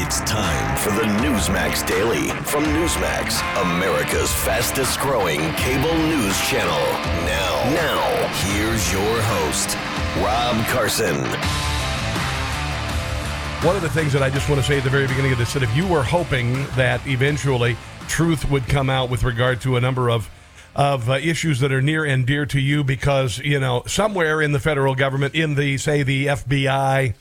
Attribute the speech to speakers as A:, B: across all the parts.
A: It's time for the Newsmax Daily from Newsmax, America's fastest growing cable news channel. Now, now, here's your host, Rob Carson.
B: One of the things that I just want to say at the very beginning of this that if you were hoping that eventually truth would come out with regard to a number of of uh, issues that are near and dear to you because you know somewhere in the federal government in the say the FBI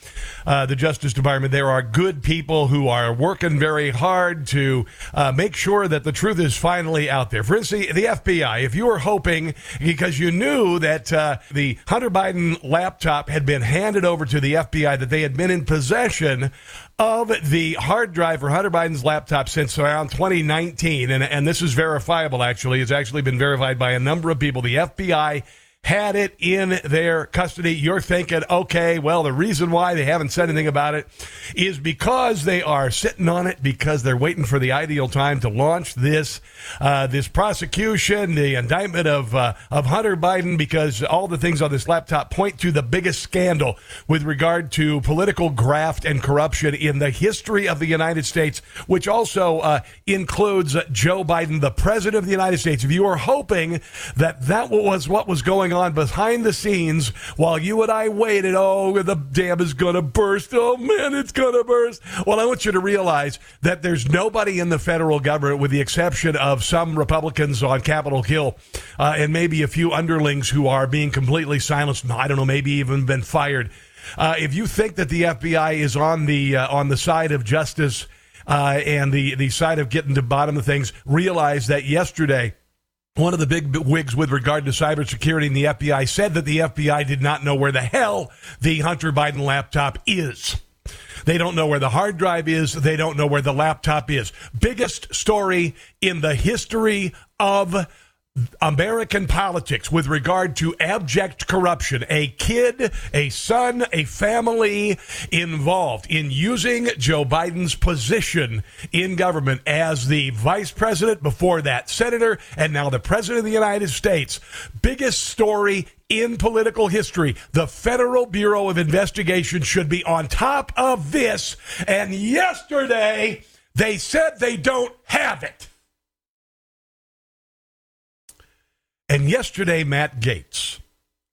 B: uh, the Justice Department there are good people who are working very hard to uh, make sure that the truth is finally out there. For instance the FBI if you were hoping because you knew that uh, the Hunter Biden laptop had been handed over to the FBI that they had been in possession of the hard drive for Hunter Biden's laptop since around 2019, and, and this is verifiable actually. It's actually been verified by a number of people. The FBI had it in their custody. You're thinking, okay, well, the reason why they haven't said anything about it is because they are sitting on it because they're waiting for the ideal time to launch this uh, this prosecution, the indictment of uh, of Hunter Biden, because all the things on this laptop point to the biggest scandal with regard to political graft and corruption in the history of the United States, which also uh, includes Joe Biden, the president of the United States. If you are hoping that that was what was going on behind the scenes while you and I waited. Oh, the dam is going to burst. Oh, man, it's going to burst. Well, I want you to realize that there's nobody in the federal government, with the exception of some Republicans on Capitol Hill uh, and maybe a few underlings who are being completely silenced. I don't know, maybe even been fired. Uh, if you think that the FBI is on the uh, on the side of justice uh, and the the side of getting to bottom of things, realize that yesterday one of the big wigs with regard to cybersecurity in the FBI said that the FBI did not know where the hell the Hunter Biden laptop is. They don't know where the hard drive is. They don't know where the laptop is. Biggest story in the history of American politics with regard to abject corruption. A kid, a son, a family involved in using Joe Biden's position in government as the vice president, before that, senator, and now the president of the United States. Biggest story in political history. The Federal Bureau of Investigation should be on top of this. And yesterday, they said they don't have it. And yesterday, Matt Gaetz.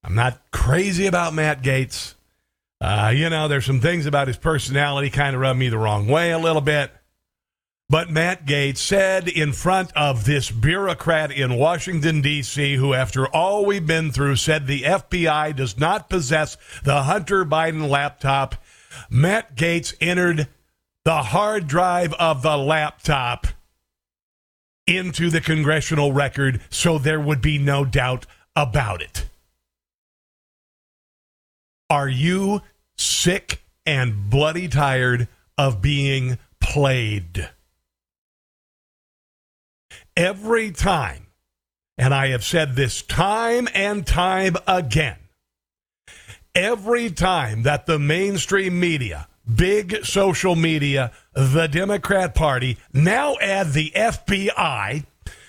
B: I'm not crazy about Matt Gaetz. Uh, you know, there's some things about his personality kind of rub me the wrong way a little bit. But Matt Gaetz said in front of this bureaucrat in Washington, D.C., who, after all we've been through, said the FBI does not possess the Hunter Biden laptop. Matt Gaetz entered the hard drive of the laptop into the congressional record so there would be no doubt about it. Are you sick and bloody tired of being played? Every time, and I have said this time and time again, every time that the mainstream media big social media, the Democrat Party, now add the FBI,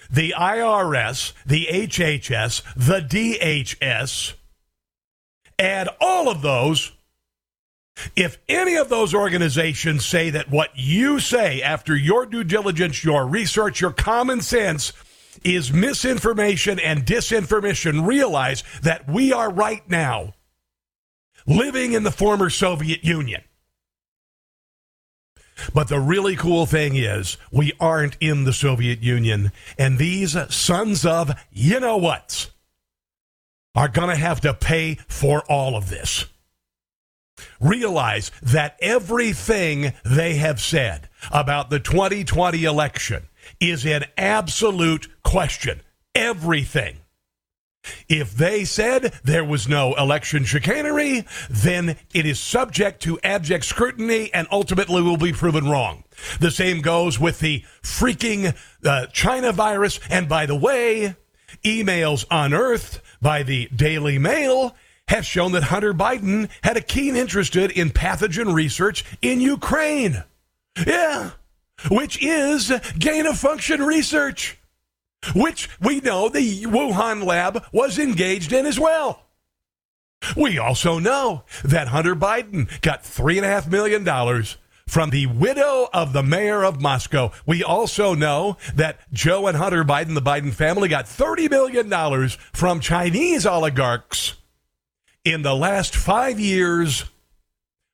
B: the IRS, the HHS, the DHS, add all of those. If any of those organizations say that what you say after your due diligence, your research, your common sense is misinformation and disinformation, realize that we are right now living in the former Soviet Union. But the really cool thing is, we aren't in the Soviet Union. And these sons of you know what are going to have to pay for all of this. Realize that everything they have said about the 2020 election is an absolute question. Everything. If they said there was no election chicanery, then it is subject to abject scrutiny and ultimately will be proven wrong. The same goes with the freaking uh, China virus. And by the way, emails unearthed by the Daily Mail have shown that Hunter Biden had a keen interest in pathogen research in Ukraine. Yeah, which is gain of function research which we know the Wuhan lab was engaged in as well. We also know that Hunter Biden got $3.5 million from the widow of the mayor of Moscow. We also know that Joe and Hunter Biden, the Biden family, got $30 million from Chinese oligarchs in the last five years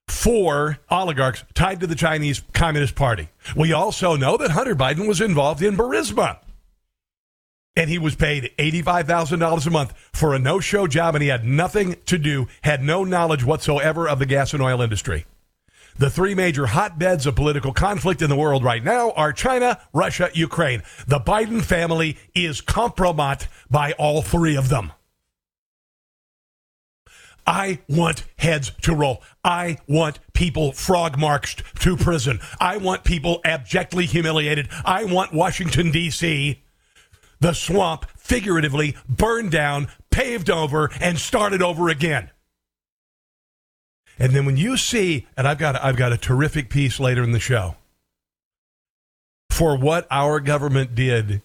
B: for oligarchs tied to the Chinese Communist Party. We also know that Hunter Biden was involved in Burisma and he was paid $85,000 a month for a no show job, and he had nothing to do, had no knowledge whatsoever of the gas and oil industry. The three major hotbeds of political conflict in the world right now are China, Russia, Ukraine. The Biden family is compromised by all three of them. I want heads to roll. I want people frog marched to prison. I want people abjectly humiliated. I want Washington, D.C the swamp figuratively burned down, paved over, and started over again. And then when you see, and I've got I've got a terrific piece later in the show for what our government did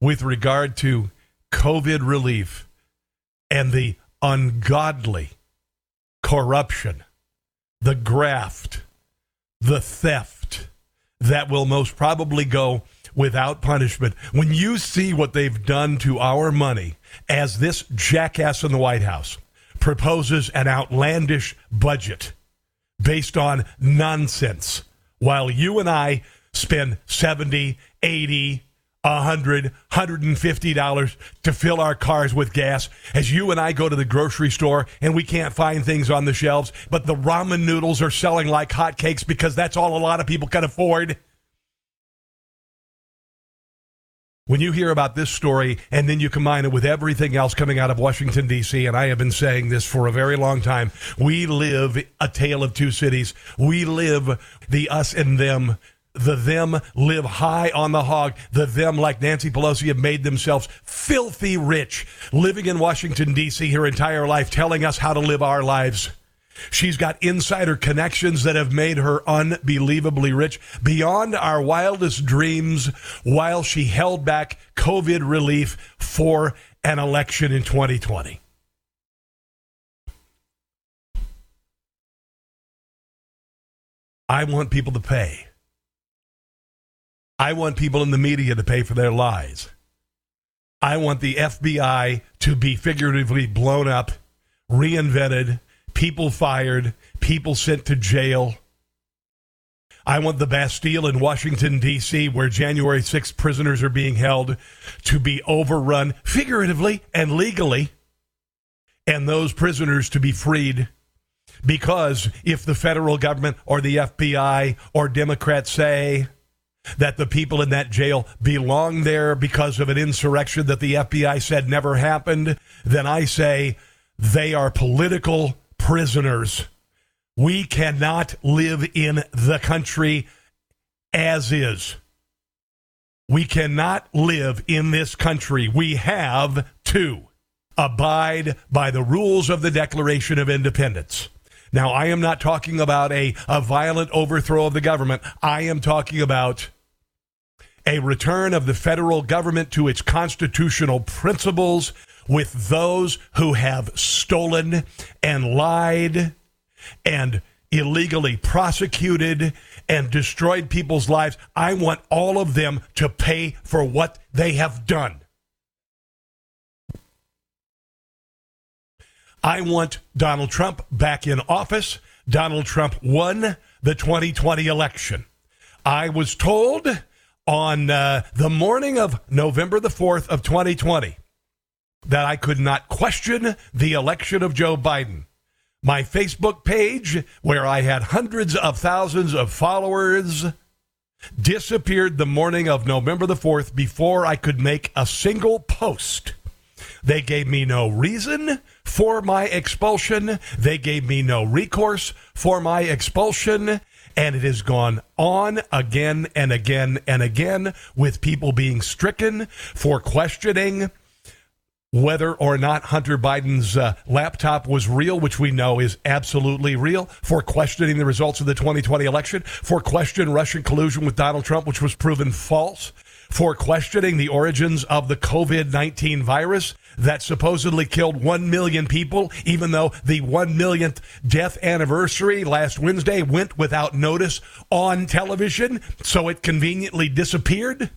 B: with regard to COVID relief and the ungodly corruption, the graft, the theft that will most probably go without punishment. When you see what they've done to our money as this jackass in the White House proposes an outlandish budget based on nonsense, while you and I spend 70, 80, 100 $150 to fill our cars with gas as you and I go to the grocery store and we can't find things on the shelves but the ramen noodles are selling like hotcakes because that's all a lot of people can afford when you hear about this story and then you combine it with everything else coming out of Washington, D.C., and I have been saying this for a very long time, we live a tale of two cities. We live the us and them. The them live high on the hog. The them, like Nancy Pelosi, have made themselves filthy rich, living in Washington, D.C. her entire life, telling us how to live our lives. She's got insider connections that have made her unbelievably rich beyond our wildest dreams while she held back COVID relief for an election in 2020. I want people to pay. I want people in the media to pay for their lies. I want the FBI to be figuratively blown up, reinvented, people fired, people sent to jail. I want the Bastille in Washington, D.C., where January 6th prisoners are being held, to be overrun figuratively and legally, and those prisoners to be freed. Because if the federal government or the FBI or Democrats say that the people in that jail belong there because of an insurrection that the FBI said never happened, then I say they are political prisoners. We cannot live in the country as is. We cannot live in this country. We have to abide by the rules of the Declaration of Independence. Now, I am not talking about a, a violent overthrow of the government. I am talking about a return of the federal government to its constitutional principles with those who have stolen and lied and illegally prosecuted and destroyed people's lives. I want all of them to pay for what they have done. I want Donald Trump back in office. Donald Trump won the 2020 election. I was told on uh, the morning of November the 4th of 2020 that I could not question the election of Joe Biden. My Facebook page, where I had hundreds of thousands of followers, disappeared the morning of November the 4th before I could make a single post They gave me no reason for my expulsion. They gave me no recourse for my expulsion. And it has gone on again and again and again with people being stricken for questioning whether or not Hunter Biden's uh, laptop was real, which we know is absolutely real, for questioning the results of the 2020 election, for questioning Russian collusion with Donald Trump, which was proven false, for questioning the origins of the COVID 19 virus that supposedly killed 1 million people, even though the 1 millionth death anniversary last Wednesday went without notice on television, so it conveniently disappeared.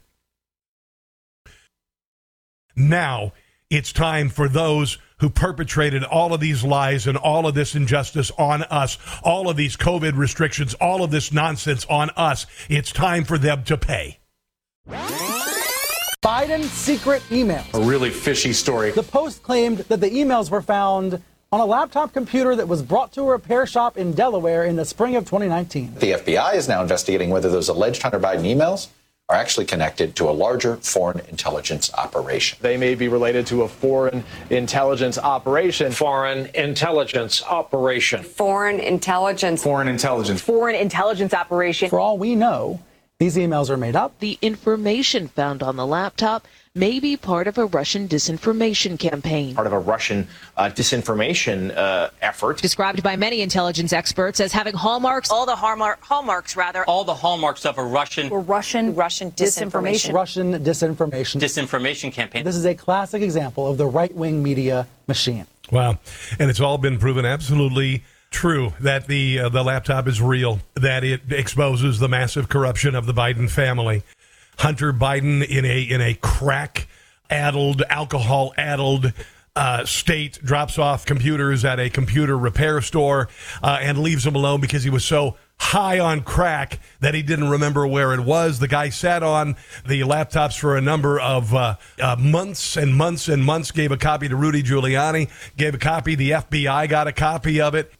B: Now, it's time for those who perpetrated all of these lies and all of this injustice on us, all of these COVID restrictions, all of this nonsense on us. It's time for them to pay.
C: Biden's secret emails.
D: A really fishy story.
C: The Post claimed that the emails were found on a laptop computer that was brought to a repair shop in Delaware in the spring of 2019.
E: The FBI is now investigating whether those alleged Hunter Biden emails are actually connected to a larger foreign intelligence operation.
F: They may be related to a foreign intelligence operation.
G: Foreign intelligence operation.
H: Foreign intelligence.
D: Foreign intelligence.
H: Foreign intelligence operation.
C: For all we know, these emails are made up.
I: The information found on the laptop may be part of a Russian disinformation campaign.
G: Part of a Russian uh, disinformation uh, effort.
J: Described by many intelligence experts as having hallmarks.
H: All the hallmark, hallmarks, rather.
K: All the hallmarks of a Russian.
H: Or Russian. Russian disinformation.
C: Russian disinformation.
K: Disinformation campaign.
C: This is a classic example of the right wing media machine.
B: Wow. And it's all been proven absolutely true that the uh, the laptop is real, that it exposes the massive corruption of the Biden family. Hunter Biden in a in a crack addled, alcohol addled uh, state drops off computers at a computer repair store uh, and leaves them alone because he was so high on crack that he didn't remember where it was. The guy sat on the laptops for a number of uh, uh, months and months and months, gave a copy to Rudy Giuliani, gave a copy, the FBI got a copy of it.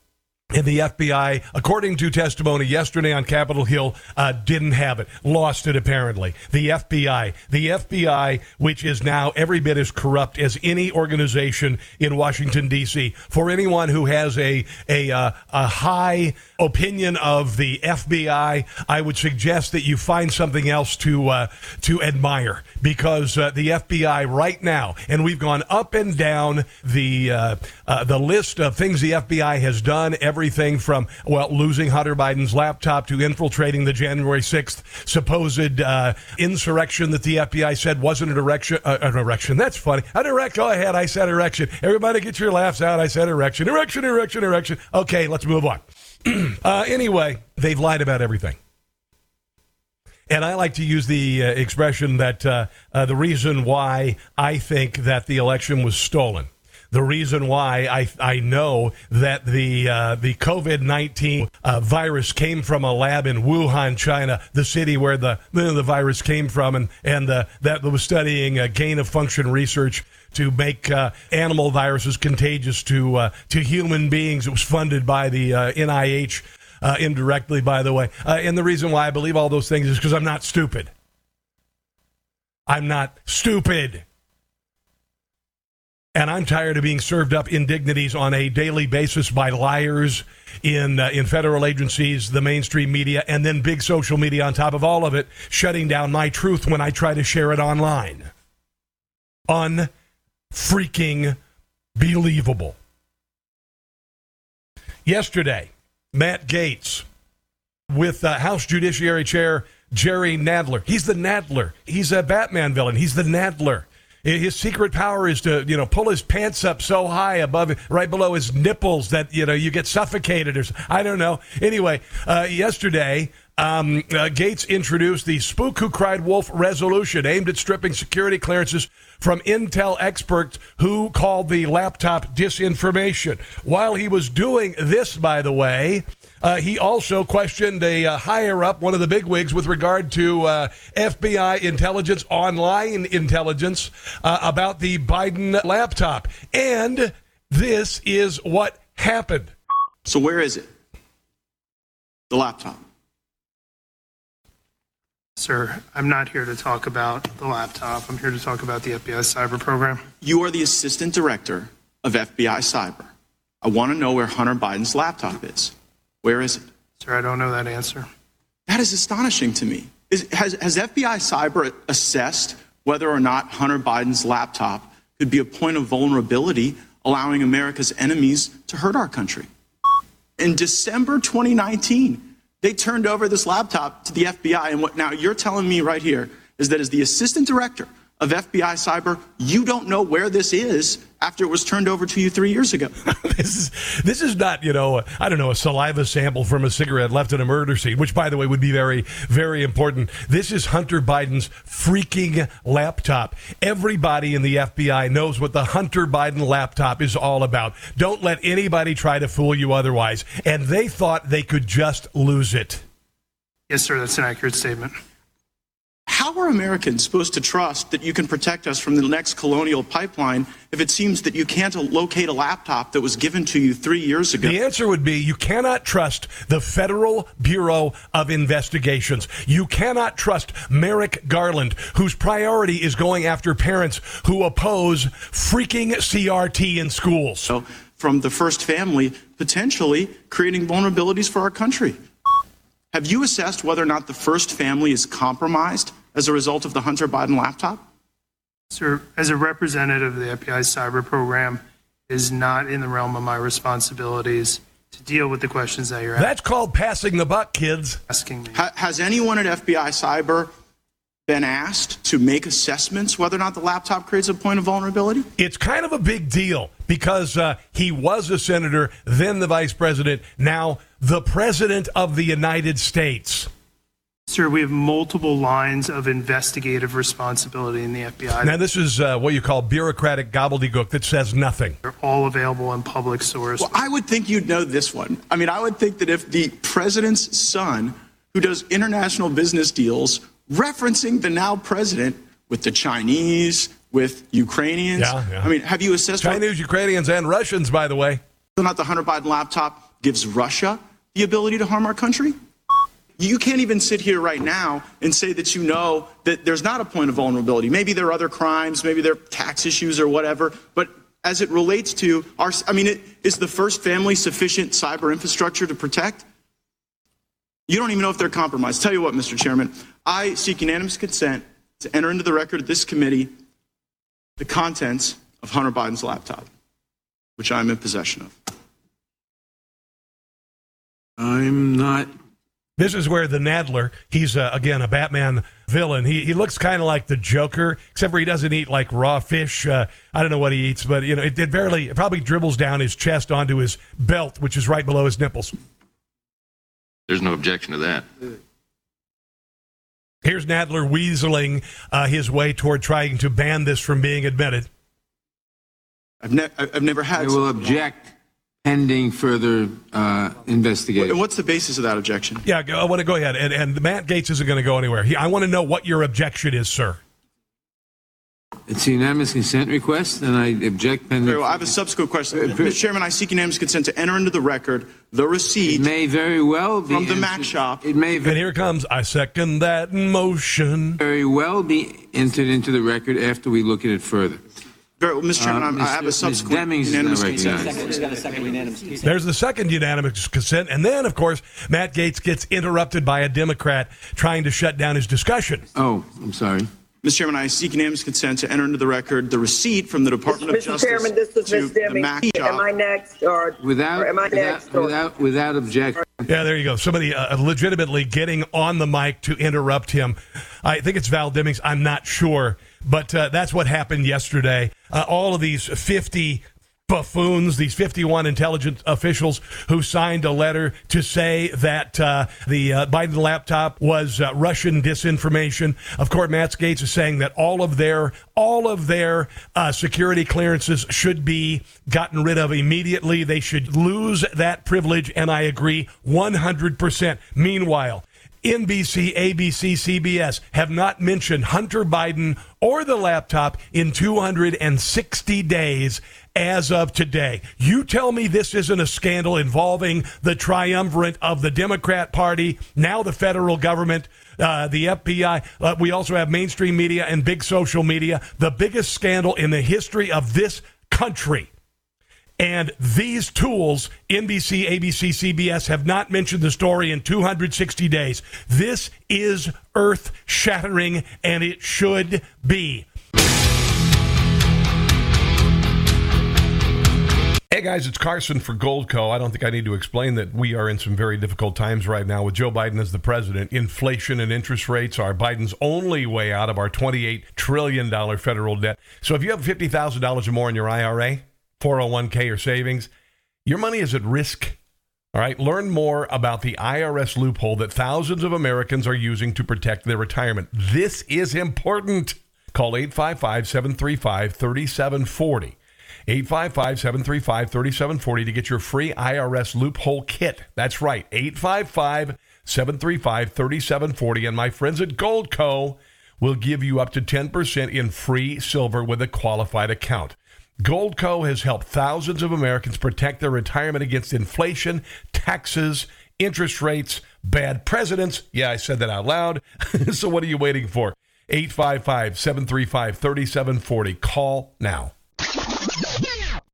B: And the FBI, according to testimony yesterday on Capitol Hill, uh, didn't have it, lost it apparently. The FBI, the FBI, which is now every bit as corrupt as any organization in Washington D.C. For anyone who has a a uh, a high opinion of the FBI, I would suggest that you find something else to uh, to admire because uh, the FBI right now, and we've gone up and down the uh, uh, the list of things the FBI has done. Everything from well, losing Hunter Biden's laptop to infiltrating the January sixth supposed uh, insurrection that the FBI said wasn't an erection. Uh, an erection. That's funny. An erect. Go ahead. I said erection. Everybody, get your laughs out. I said erection. Erection. Erection. Erection. Okay, let's move on. uh, anyway, they've lied about everything. And I like to use the uh, expression that uh, uh, the reason why I think that the election was stolen, the reason why I, I know that the uh, the COVID nineteen uh, virus came from a lab in Wuhan, China, the city where the the virus came from, and and uh, that was studying gain of function research to make uh, animal viruses contagious to uh, to human beings. It was funded by the uh, NIH indirectly, by the way. and the reason why I believe all those things is because I'm not stupid. I'm not stupid. And I'm tired of being served up indignities on a daily basis by liars in uh, in federal agencies, the mainstream media, and then big social media on top of all of it, shutting down my truth when I try to share it online. Un freaking believable. Yesterday, Matt Gaetz with uh, House Judiciary Chair Jerry Nadler. He's the Nadler. He's a Batman villain. He's the Nadler. His secret power is to, you know, pull his pants up so high above, right below his nipples that, you know, you get suffocated or I don't know. Anyway, uh, yesterday, um, uh, Gaetz introduced the Spook Who Cried Wolf resolution aimed at stripping security clearances from Intel experts who called the laptop disinformation. While he was doing this, by the way, uh, he also questioned a uh, higher up, one of the bigwigs, with regard to uh, FBI intelligence, online intelligence, uh, about the Biden laptop. And this is what happened.
L: So, where is it? The laptop.
D: Sir, I'm not here to talk about the laptop. I'm here to talk about the FBI cyber program.
L: You are the assistant director of FBI cyber. I want to know where Hunter Biden's laptop is. Where is it?
D: Sir, I don't know that answer.
L: That is astonishing to me. Is, has, has FBI cyber assessed whether or not Hunter Biden's laptop could be a point of vulnerability, allowing America's enemies to hurt our country? In December 2019, they turned over this laptop to the FBI. And what now you're telling me right here is that as the assistant director of FBI cyber, you don't know where this is after it was turned over to you three years ago.
B: this is this is not you know I don't know a saliva sample from a cigarette left in a murder scene, which by the way would be very very important. This is Hunter Biden's freaking laptop. Everybody in the FBI knows what the Hunter Biden laptop is all about. Don't let anybody try to fool you otherwise. And they thought they could just lose it.
D: Yes, sir. That's an accurate statement.
L: How are Americans supposed to trust that you can protect us from the next colonial pipeline if it seems that you can't locate a laptop that was given to you three years ago?
B: The answer would be you cannot trust the Federal Bureau of Investigations. You cannot trust Merrick Garland, whose priority is going after parents who oppose freaking CRT in schools.
L: So, from the first family, potentially creating vulnerabilities for our country. Have you assessed whether or not the first family is compromised as a result of the Hunter Biden laptop?
D: Sir, as a representative of the FBI cyber program, it is not in the realm of my responsibilities to deal with the questions that you're asking.
B: That's called passing the buck, kids.
D: asking me.
L: Ha- has anyone at FBI cyber been asked to make assessments whether or not the laptop creates a point of vulnerability?
B: It's kind of a big deal because uh, he was a senator, then the vice president, now the president of the United States.
D: Sir, we have multiple lines of investigative responsibility in the FBI.
B: Now, this is uh, what you call bureaucratic gobbledygook that says nothing.
D: They're all available in public source.
L: Well, I would think you'd know this one. I mean, I would think that if the president's son, who does international business deals, referencing the now president with the Chinese, with Ukrainians,
B: Yeah, yeah.
L: I mean, have you assessed whether
B: Chinese, Ukrainians, and Russians, by the way.
L: or not the Hunter Biden laptop gives Russia the ability to harm our country? You can't even sit here right now and say that you know that there's not a point of vulnerability. Maybe there are other crimes, maybe there are tax issues or whatever, but as it relates to our, I mean, it, is the first family sufficient cyber infrastructure to protect? You don't even know if they're compromised. Tell you what, Mr. Chairman, I seek unanimous consent to enter into the record of this committee the contents of Hunter Biden's laptop, which I'm in possession of.
M: I'm not.
B: This is where the Nadler, he's uh, again a Batman villain. He, he looks kind of like the Joker, except for he doesn't eat like raw fish. Uh, I don't know what he eats, but you know, it, it barely, it probably dribbles down his chest onto his belt, which is right below his nipples.
M: There's no objection to that.
B: Here's Nadler weaseling uh, his way toward trying to ban this from being admitted.
L: I've, ne- I've never had.
M: I will object pending further uh, investigation.
L: What's the basis of that objection?
B: Yeah, go- I want to go ahead. And, and Matt Gaetz isn't going to go anywhere. He, I want to know what your objection is, sir.
M: It's a unanimous consent request, and I object pending.
L: Very well. I have a subsequent question. Mr. Chairman, I seek unanimous consent to enter into the record the receipt
M: may very well be
L: from the
M: entered-
L: Mac shop.
M: It may
B: And here comes. I second that motion.
M: very well be entered into the record after we look at it further.
L: Very well, Mr. Chairman,
M: Uh,
L: I'm- I have a
M: Mr.
L: subsequent
M: Demings is not
L: unanimous consent.
B: There's the second unanimous consent. And then, of course, Matt Gaetz gets interrupted by a Democrat trying to shut down his discussion.
M: Oh, I'm sorry.
L: Mr. Chairman, I seek unanimous consent to enter into the record the receipt from the Department of
N: Mr.
L: Justice Mr.
N: Chairman, this is
L: to
N: Ms.
L: the
N: Deming. Am. I next, or,
M: Without
N: or am I
M: without,
N: next? or-
M: without without objection.
B: Yeah, there you go. Somebody uh, legitimately getting on the mic to interrupt him. I think it's Val Demings. I'm not sure. But uh, that's what happened yesterday. Uh, all of these 50 buffoons, these 51 intelligence officials who signed a letter to say that uh, the uh, Biden laptop was uh, Russian disinformation. Of course, Matt Gaetz is saying that all of their all of their uh, security clearances should be gotten rid of immediately. They should lose that privilege, and I agree 100%. Meanwhile, NBC, ABC, CBS have not mentioned Hunter Biden or the laptop in 260 days as of today. You tell me this isn't a scandal involving the triumvirate of the Democrat Party, now the federal government, uh, the FBI. Uh, we also have mainstream media and big social media. The biggest scandal in the history of this country. And these tools, NBC, ABC, CBS, have not mentioned the story in 260 days. This is earth shattering, and it should be. Hey guys, it's Carson for Goldco. I don't think I need to explain that we are in some very difficult times right now with Joe Biden as the president. Inflation and interest rates are Biden's only way out of our $28 trillion federal debt. So if you have $50,000 or more in your IRA, 401k or savings, your money is at risk. All right, learn more about the IRS loophole that thousands of Americans are using to protect their retirement. This is important. Call 855 735 3740. 855 735 3740 to get your free IRS loophole kit. That's right, 855 735 3740. And my friends at Goldco will give you up to 10% in free silver with a qualified account. Goldco has helped thousands of Americans protect their retirement against inflation, taxes, interest rates, bad presidents. Yeah, I said that out loud. so what are you waiting for? 855 735 3740. Call now.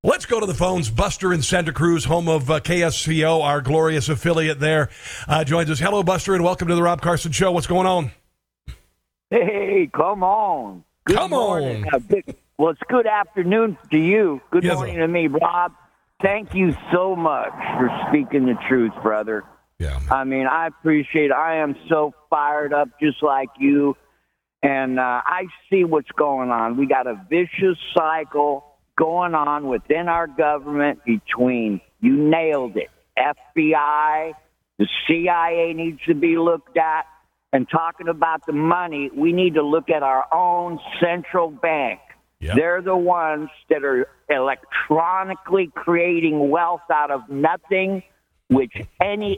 B: Let's go to the phones. Buster in Santa Cruz, home of uh, KSCO, our glorious affiliate there, uh, joins us. Hello, Buster, and welcome to the Rob Carson Show. What's going on?
N: Hey, come on. Good
B: come
N: morning. on. Good, well, it's good afternoon to you. Good yes, morning sir. to me, Rob. Thank you so much for speaking the truth, brother.
B: Yeah. Man.
N: I mean, I appreciate it. I am so fired up just like you. And uh, I see what's going on. We got a vicious cycle going on within our government between, you nailed it, FBI, the CIA needs to be looked at. And talking about the money, we need to look at our own central bank. Yep. They're the ones that are electronically creating wealth out of nothing, which any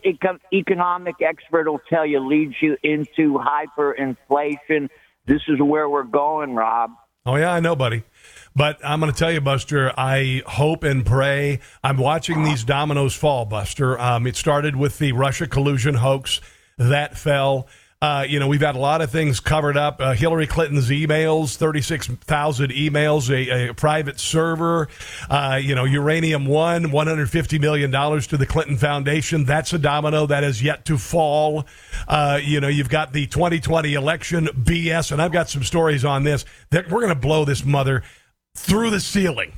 N: economic expert will tell you leads you into hyperinflation. This is where we're going, Rob.
B: Oh, yeah, I know, buddy. But I'm going to tell you, Buster, I hope and pray. I'm watching these dominoes fall, Buster. Um, it started with the Russia collusion hoax that fell. Uh, you know, we've had a lot of things covered up. Uh, Hillary Clinton's emails, 36,000 emails, a, a, private server, uh, you know, Uranium One, $150 million to the Clinton Foundation. That's a domino that has yet to fall. Uh, you know, you've got the 2020 election BS, and I've got some stories on this. That we're going to blow this mother through the ceiling.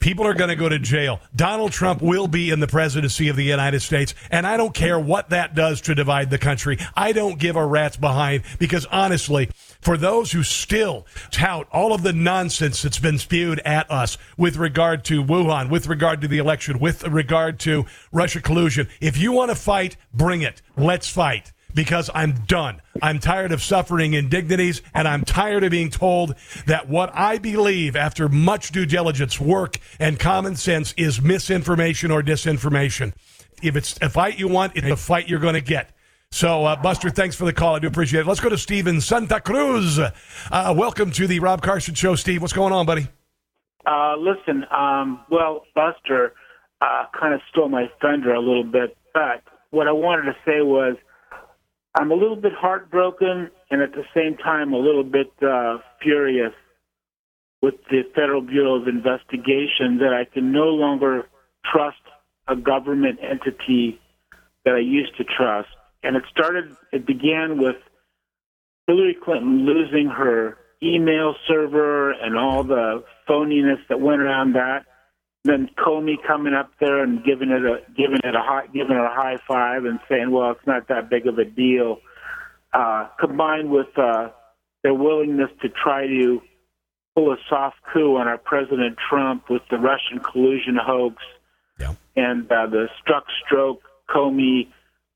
B: People are going to go to jail. Donald Trump will be in the presidency of the United States, and I don't care what that does to divide the country. I don't give a rat's behind because honestly, for those who still tout all of the nonsense that's been spewed at us with regard to Wuhan, with regard to the election, with regard to Russia collusion, if you want to fight, bring it. Let's fight because I'm done. I'm tired of suffering indignities, and I'm tired of being told that what I believe after much due diligence, work, and common sense is misinformation or disinformation. If it's a fight you want, it's a fight you're going to get. So, uh, Buster, thanks for the call. I do appreciate it. Let's go to Steve in Santa Cruz. Uh, welcome to the Rob Carson Show, Steve. What's going on, buddy?
O: Uh, listen, um, well, Buster uh, kind of stole my thunder a little bit, but what I wanted to say was I'm a little bit heartbroken and at the same time a little bit uh, furious with the Federal Bureau of Investigation that I can no longer trust a government entity that I used to trust. And it started, it began with Hillary Clinton losing her email server and all the phoniness that went around that then Comey coming up there and giving it a giving it a high, giving her a high five and saying, "Well, it's not that big of a deal," uh, combined with uh, their willingness to try to pull a soft coup on our President Trump with the Russian collusion hoax
B: yeah.
O: and uh, the struck stroke Comey,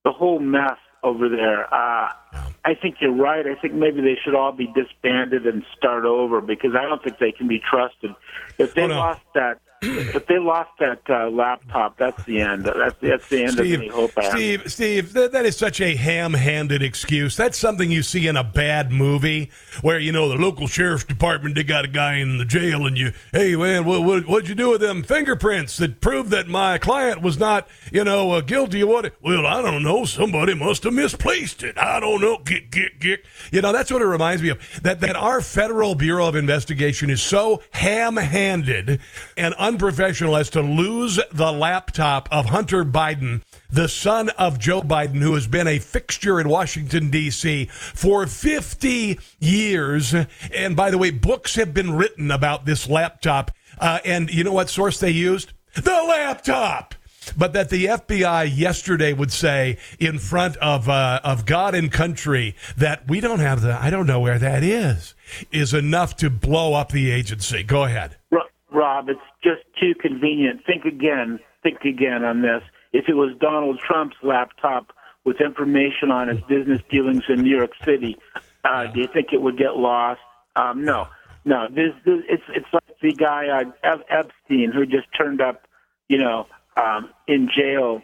O: the whole mess over there. Uh, yeah. I think you're right. I think maybe they should all be disbanded and start over because I don't think they can be trusted. If they oh, no. lost that if they lost that uh, laptop, that's the end. That's that's the end
B: Steve,
O: of any hope. I have.
B: Steve, Steve, that, that is such a ham-handed excuse. That's something you see in a bad movie where you know the local sheriff's department they got a guy in the jail, and you, hey man, what, what what'd you do with them fingerprints that prove that my client was not, you know, uh, guilty of what? Well, I don't know. Somebody must have misplaced it. I don't know. Gick, gick, gick. You know, that's what it reminds me of. That that our Federal Bureau of Investigation is so ham-handed and unprofessional as to lose the laptop of Hunter Biden, the son of Joe Biden, who has been a fixture in Washington, D.C. for 50 years. And by the way, books have been written about this laptop. Uh, and you know what source they used? The laptop but that the FBI yesterday would say in front of uh, of God and country that we don't have the I don't know where that is is enough to blow up the agency. Go ahead.
O: Ro- Rob, it's just too convenient. Think again. Think again on this. If it was Donald Trump's laptop with information on his business dealings in New York City, uh, do you think it would get lost? Um, no, no. This, this, it's it's like the guy uh, Epstein who just turned up, you know, um, in jail,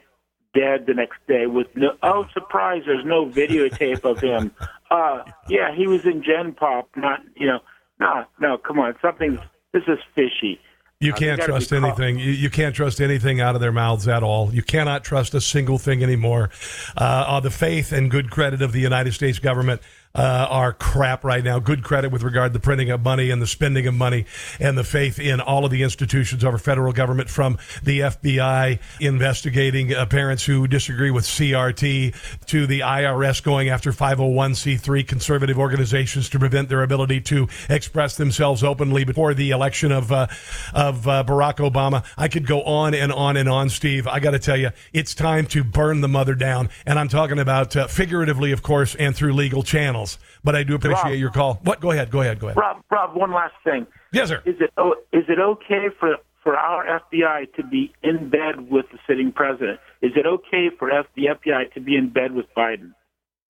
O: dead the next day with no. Oh, surprise! There's no videotape of him. Uh, yeah, he was in Gen Pop. Not you know. No, no. Come on, something. This is fishy.
B: You
O: Uh,
B: can't
O: gotta
B: trust anything. You, you can't trust anything out of their mouths at all. You cannot trust a single thing anymore. Uh, uh, the faith and good credit of the United States government uh, are crap right now. Good credit with regard to the printing of money and the spending of money and the faith in all of the institutions of our federal government from the FBI investigating uh, parents who disagree with CRT to the IRS going after 501c3 conservative organizations to prevent their ability to express themselves openly before the election of uh, of uh, Barack Obama. I could go on and on and on, Steve. I got to tell you, it's time to burn the mother down, and I'm talking about uh, figuratively, of course, and through legal channels. But I do appreciate
O: Rob.
B: your call. What? Go ahead. Go ahead. Go ahead.
O: Rob, Rob, one last thing.
B: Yes, sir.
O: Is it is it okay for for our FBI to be in bed with the sitting president? Is it okay for F, the FBI to be in bed with Biden?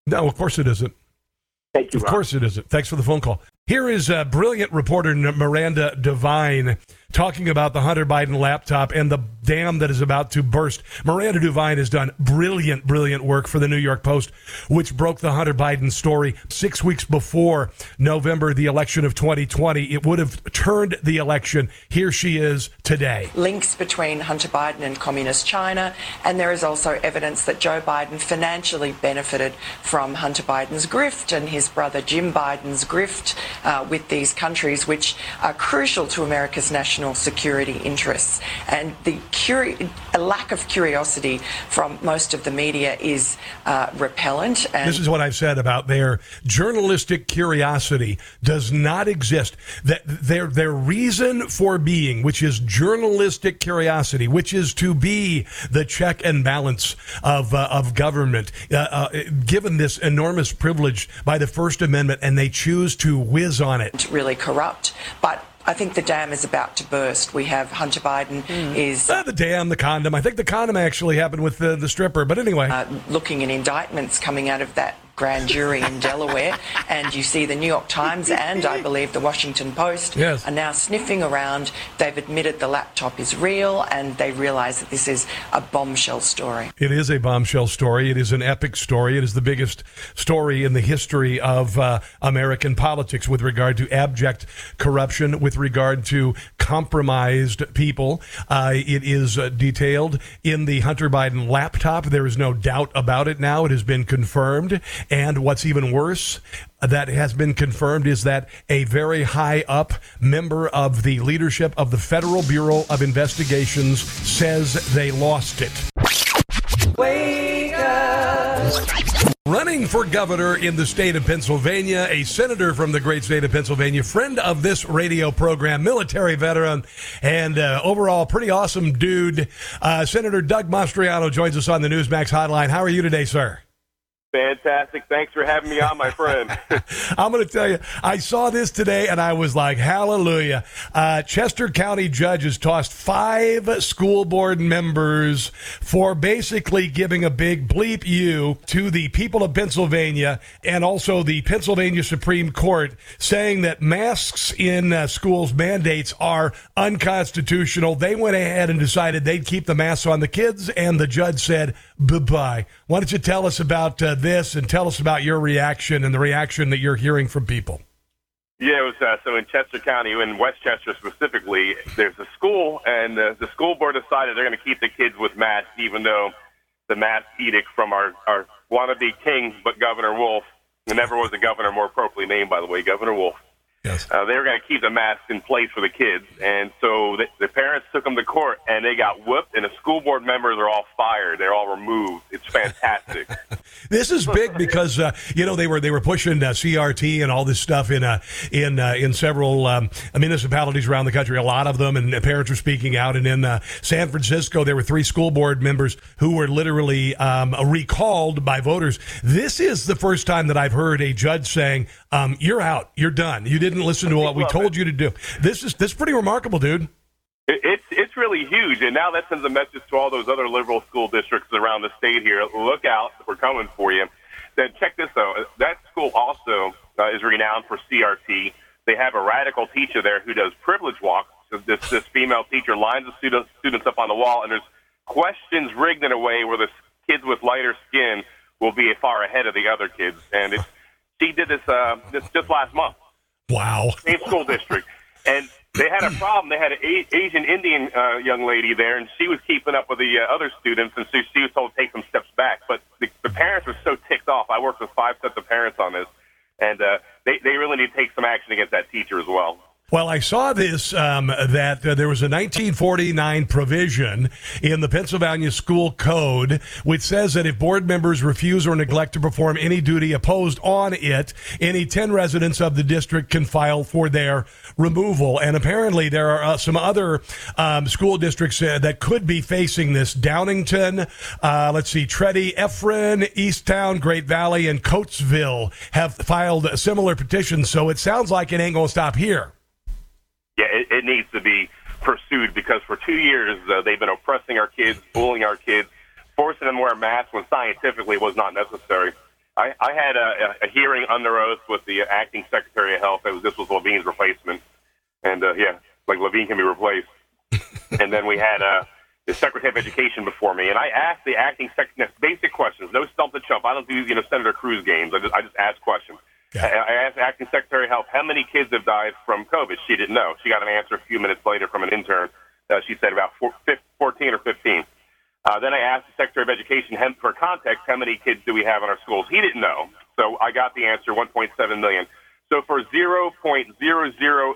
B: No, of course it isn't.
O: Thank you,
B: Of
O: Rob.
B: course it isn't. Thanks for the phone call. Here is uh, brilliant reporter Miranda Devine talking about the Hunter Biden laptop and the dam that is about to burst. Miranda Devine has done brilliant, brilliant work for the New York Post, which broke the Hunter Biden story six weeks before November, the election of 2020. It would have turned the election. Here she is today.
P: links between Hunter Biden and Communist China, and there is also evidence that Joe Biden financially benefited from Hunter Biden's grift and his brother Jim Biden's grift uh, with these countries, which are crucial to America's national security interests. And the curi- a lack of curiosity from most of the media is uh, repellent. And
B: This is what I've said about their journalistic curiosity does not exist. That their their reason for being, which is journalistic curiosity, which is to be the check and balance of uh, of government, uh, uh, given this enormous privilege by the First Amendment, and they choose to whiz on it.
P: really corrupt. But I think the dam is about to burst. We have Hunter Biden is
B: Uh, the dam, the condom. I think the condom actually happened with the, the stripper, but anyway.
P: uh, looking at indictments coming out of that grand jury in Delaware, and you see the New York Times and I believe the Washington Post
B: Yes.
P: are now sniffing around. They've admitted the laptop is real, and they realise that this is a bombshell story.
B: It is a bombshell story. It is an epic story. It is the biggest story in the history of uh, American politics with regard to abject corruption, with regard to compromised people. Uh, it is uh, detailed in the Hunter Biden laptop. There is no doubt about it now. It has been confirmed. And what's even worse, that has been confirmed is that a very high up member of the leadership of the Federal Bureau of Investigations says they lost it. Running for governor in the state of Pennsylvania, a senator from the great state of Pennsylvania, friend of this radio program, military veteran, and uh, overall pretty awesome dude. Uh, Senator Doug Mastriano joins us on the Newsmax hotline. How are you today, sir?
Q: Fantastic. Thanks for having me on, my friend.
B: I'm going to tell you, I saw this today and I was like, hallelujah. Uh, Chester County judges tossed five school board members for basically giving a big bleep you to the people of Pennsylvania and also the Pennsylvania Supreme Court saying that masks in uh, schools mandates are unconstitutional. They went ahead and decided they'd keep the masks on the kids, and the judge said, bye bye. Why don't you tell us about uh, this and tell us about your reaction and the reaction that you're hearing from people?
Q: Yeah, it was uh, so in Chester County, in West Chester specifically. There's a school, and uh, the school board decided they're going to keep the kids with masks, even though the mask edict from our our wannabe king, but Governor Wolf, and never was a governor more appropriately named, by the way, Governor Wolf.
B: Yes.
Q: Uh, they were going to keep the masks in place for the kids, and so the, the parents took them to court, and they got whooped, and the school board members are all fired. They're all removed. It's fantastic.
B: This is big because uh, you know they were they were pushing uh, CRT and all this stuff in uh, in uh, in several um, municipalities around the country. A lot of them, and parents were speaking out. And in uh, San Francisco, there were three school board members who were literally um, recalled by voters. This is the first time that I've heard a judge saying, um, "You're out. You're done. You didn't listen to what we told you to do." This is this is pretty remarkable, dude.
Q: It's it's really huge, and now that sends a message to all those other liberal school districts around the state here. Look out, we're coming for you. Then check this out. That school also uh, is renowned for CRT. They have a radical teacher there who does privilege walks. So this this female teacher lines the students students up on the wall, and there's questions rigged in a way where the kids with lighter skin will be far ahead of the other kids. And it's, she did this uh, this just last month.
B: Wow.
Q: Same school district. And they had a problem. They had an a- Asian Indian uh, young lady there, and she was keeping up with the uh, other students, and so she was told to take some steps back. But the, the parents were so ticked off. I worked with five sets of parents on this, and uh, they they really need to take some action against that teacher as well.
B: Well, I saw this um, that uh, there was a 1949 provision in the Pennsylvania School Code which says that if board members refuse or neglect to perform any duty opposed on it, any 10 residents of the district can file for their removal. And apparently, there are uh, some other um, school districts uh, that could be facing this. Downingtown, uh, let's see, Tredyffrin, Easttown, Great Valley, and Coatesville have filed similar petitions. So it sounds like it ain't going to stop here.
Q: Yeah, it, it needs to be pursued because for two years uh, they've been oppressing our kids, bullying our kids, forcing them to wear masks when scientifically was not necessary. I, I had a, a hearing under oath with the acting Secretary of Health. It was, this was Levine's replacement, and uh, yeah, like Levine can be replaced. and then we had uh, the Secretary of Education before me, and I asked the acting secretary basic questions, no stump the chump. I don't do you know Senator Cruz games. I just I just ask questions. I I asked acting Secretary of Health how many kids have died from COVID. She didn't know. She got an answer a few minutes later from an intern. Uh, she said about four, 14 or 15. Uh, then I asked the Secretary of Education for context, how many kids do we have in our schools? He didn't know. So I got the answer, 1.7 million. So for 0.00008%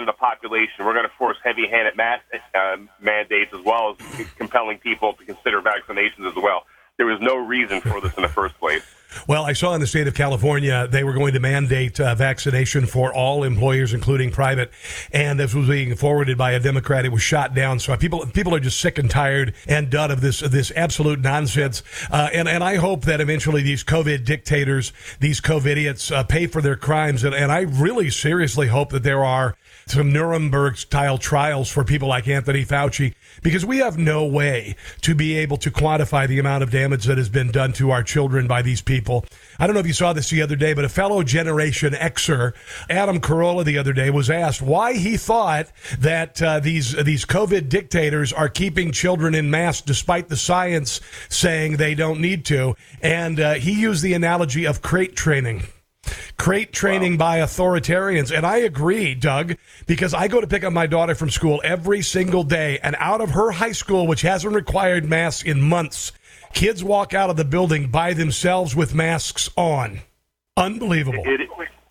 Q: of the population, we're going to force heavy-handed mask uh, mandates as well as compelling people to consider vaccinations as well. There was no reason for this in the first place.
B: Well, I saw in the state of California they were going to mandate uh, vaccination for all employers, including private, and this was being forwarded by a Democrat. It was shot down. So people people are just sick and tired and done of this this absolute nonsense. Uh, and and I hope that eventually these COVID dictators, these COVIDiots, uh, pay for their crimes. And, and I really seriously hope that there are some Nuremberg style trials for people like Anthony Fauci because we have no way to be able to quantify the amount of damage that has been done to our children by these people. I don't know if you saw this the other day, but a fellow Generation Xer, Adam Carolla, the other day was asked why he thought that uh, these these COVID dictators are keeping children in masks despite the science saying they don't need to, and uh, he used the analogy of crate training crate training by authoritarians. And I agree, Doug, because I go to pick up my daughter from school every single day, and out of her high school, which hasn't required masks in months, kids walk out of the building by themselves with masks on. Unbelievable.
Q: It,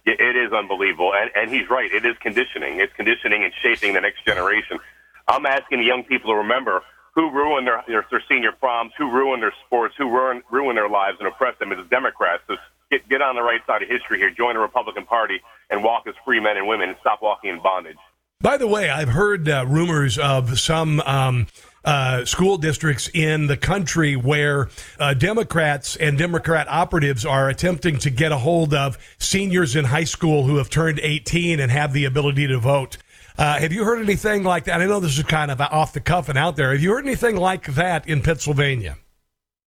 Q: it, it is unbelievable. And, and he's right. It is conditioning. It's conditioning and shaping the next generation. I'm asking the young people to remember who ruined their, their, their senior proms, who ruined their sports, who ruined, ruined their lives and oppressed them. It's Democrats. So get, get on the right side of history here. Join the Republican Party and walk as free men and women and stop walking in bondage.
B: By the way, I've heard uh, rumors of some um, uh, school districts in the country where uh, Democrats and Democrat operatives are attempting to get a hold of seniors in high school who have turned 18 and have the ability to vote. Uh, have you heard anything like that? I know this is kind of off the cuff and out there. Have you heard anything like that in Pennsylvania?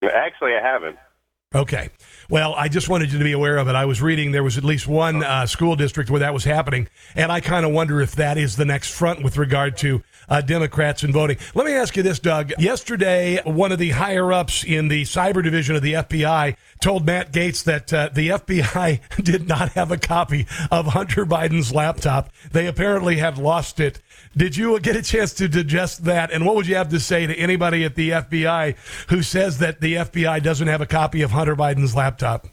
Q: Actually, I haven't.
B: Okay. Well, I just wanted you to be aware of it. I was reading there was at least one uh, school district where that was happening, and I kind of wonder if that is the next front with regard to uh, Democrats in voting. Let me ask you this, Doug. Yesterday, one of the higher ups in the cyber division of the FBI told Matt Gaetz that uh, the FBI did not have a copy of Hunter Biden's laptop. They apparently had lost it. Did you get a chance to digest that? And what would you have to say to anybody at the FBI who says that the FBI doesn't have a copy of Hunter Biden's laptop?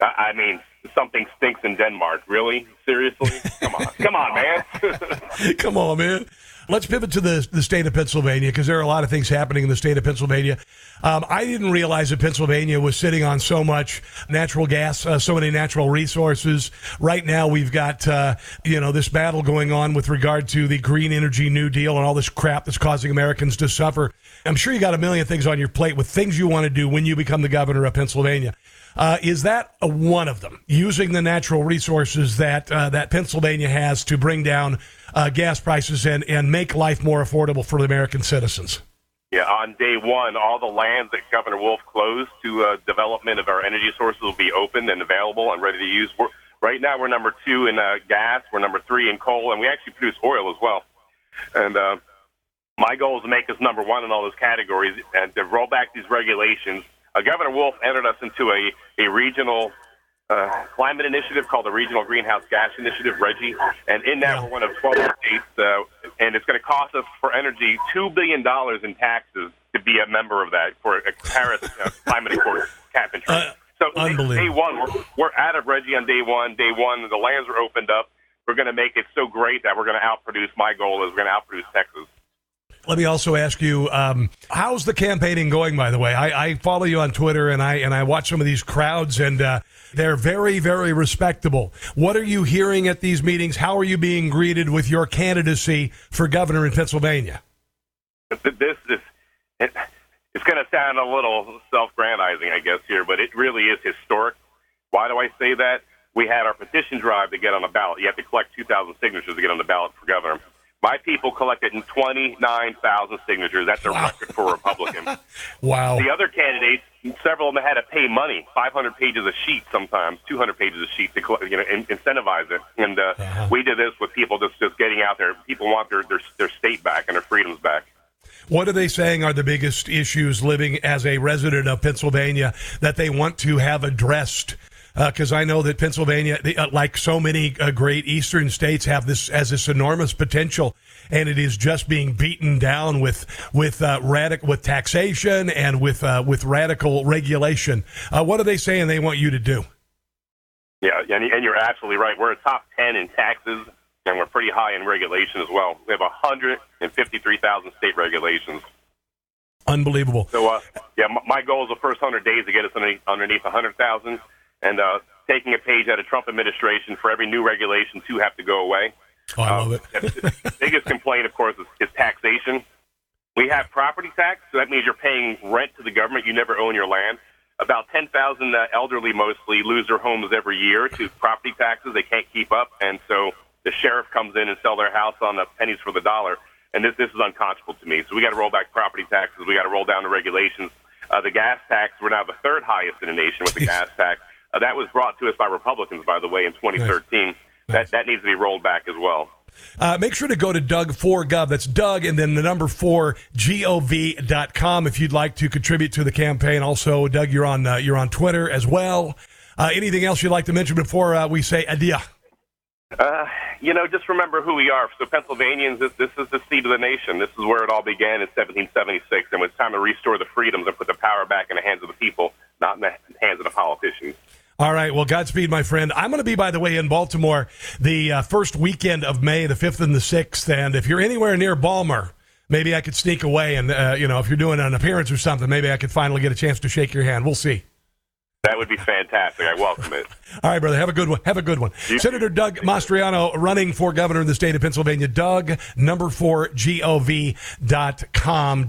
Q: I I mean, something stinks in Denmark. Really? Seriously? Come on. Come on, man.
B: Come on, man. Let's pivot to the, the state of Pennsylvania because there are a lot of things happening in the state of Pennsylvania. Um, I didn't realize that Pennsylvania was sitting on so much natural gas, uh, so many natural resources. Right now, we've got uh, you know this battle going on with regard to the green energy new deal and all this crap that's causing Americans to suffer. I'm sure you got a million things on your plate with things you want to do when you become the governor of Pennsylvania. Uh, is that one of them? Using the natural resources that uh, that Pennsylvania has to bring down uh, gas prices and and make life more affordable for the American citizens.
Q: Yeah, on day one, all the lands that Governor Wolf closed to uh, development of our energy sources will be open and available and ready to use. We're, right now, we're number two in uh, gas, we're number three in coal, and we actually produce oil as well. And uh, my goal is to make us number one in all those categories and to roll back these regulations. Uh, Governor Wolf entered us into a, a regional uh, climate initiative called the Regional Greenhouse Gas Initiative, RGGI, and in that we're one of 12 states, uh, and it's going to cost us for energy $2 billion in taxes to be a member of that for a Paris uh, Climate Accord cap and trade. so day one, we're, we're out of RGGI on day one. Day one, the lands are opened up. We're going to make it so great that we're going to outproduce, my goal is we're going to outproduce Texas.
B: Let me also ask you, um, how's the campaigning going? By the way, I, I, follow you on Twitter and I and I watch some of these crowds, and uh, they're very, very respectable. What are you hearing at these meetings? How are you being greeted with your candidacy for governor in Pennsylvania?
Q: This is it, it's going to sound a little self-grandizing, I guess here, but it really is historic. Why do I say that? We had our petition drive to get on the ballot. You have to collect 2,000 signatures to get on the ballot for governor. My people collected 29,000 signatures. That's a wow. record for a Republican.
B: wow.
Q: The other candidates, several of them had to pay money, 500 pages a sheet sometimes, 200 pages a sheet to you know, incentivize it. And uh, uh-huh. we did this with people just, just getting out there. People want their, their, their state back and their freedoms back.
B: What are they saying are the biggest issues living as a resident of Pennsylvania that they want to have addressed? Because uh, I know that Pennsylvania, uh, like so many uh, great eastern states, have this as this enormous potential, and it is just being beaten down with with uh, radical with taxation and with uh, with radical regulation. Uh, what are they saying they want you to do?
Q: Yeah, and, and you're absolutely right. We're a top ten in taxes, and we're pretty high in regulation as well. We have 153,000 state regulations.
B: Unbelievable.
Q: So, yeah, my goal is the first 100 days to get us underneath, underneath 100,000 and uh, taking a page out of Trump administration for every new regulation, two have to go away.
B: Oh, I love it.
Q: the biggest complaint, of course, is, is taxation. We have property tax, so that means you're paying rent to the government. You never own your land. About 10,000 uh, elderly mostly lose their homes every year to property taxes. They can't keep up, and so the sheriff comes in and sell their house on the pennies for the dollar. And this, this is unconscionable to me. So we got to roll back property taxes. We got to roll down the regulations. Uh, the gas tax, we're now the third highest in the nation with the gas tax. Uh, that was brought to us by Republicans, by the way, in 2013. Nice. That that needs to be rolled back as well.
B: Uh, make sure to go to Doug4Gov. That's Doug and then the number four gov.com if you'd like to contribute to the campaign. Also, Doug, you're on uh, you're on Twitter as well. Uh, anything else you'd like to mention before uh, we say adieu?
Q: Uh, you know, just remember who we are. So, Pennsylvanians, this, this is the seat of the nation. This is where it all began in 1776, and it's time to restore the freedoms and put the power back in the hands of the people, not in the hands of the politicians.
B: All right. Well, Godspeed, my friend. I'm going to be, by the way, in Baltimore the uh, first weekend of May, the 5th and the 6th. And if you're anywhere near Balmer, maybe I could sneak away. And, uh, you know, if you're doing an appearance or something, maybe I could finally get a chance to shake your hand. We'll see.
Q: That would be fantastic. I welcome it.
B: All right, brother. Have a good one. Have a good one. Senator Doug Mastriano running for governor in the state of Pennsylvania. Doug, number four, gov.com.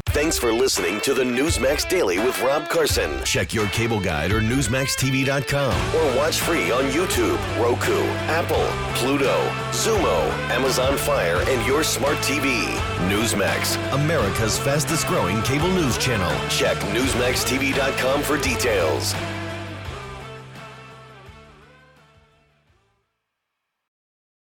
A: Thanks for listening to the Newsmax Daily with Rob Carson. Check your cable guide or NewsmaxTV.com or watch free on YouTube, Roku, Apple, Pluto, Xumo, Amazon Fire, and your smart TV. Newsmax, America's fastest growing cable news channel. Check NewsmaxTV.com for details.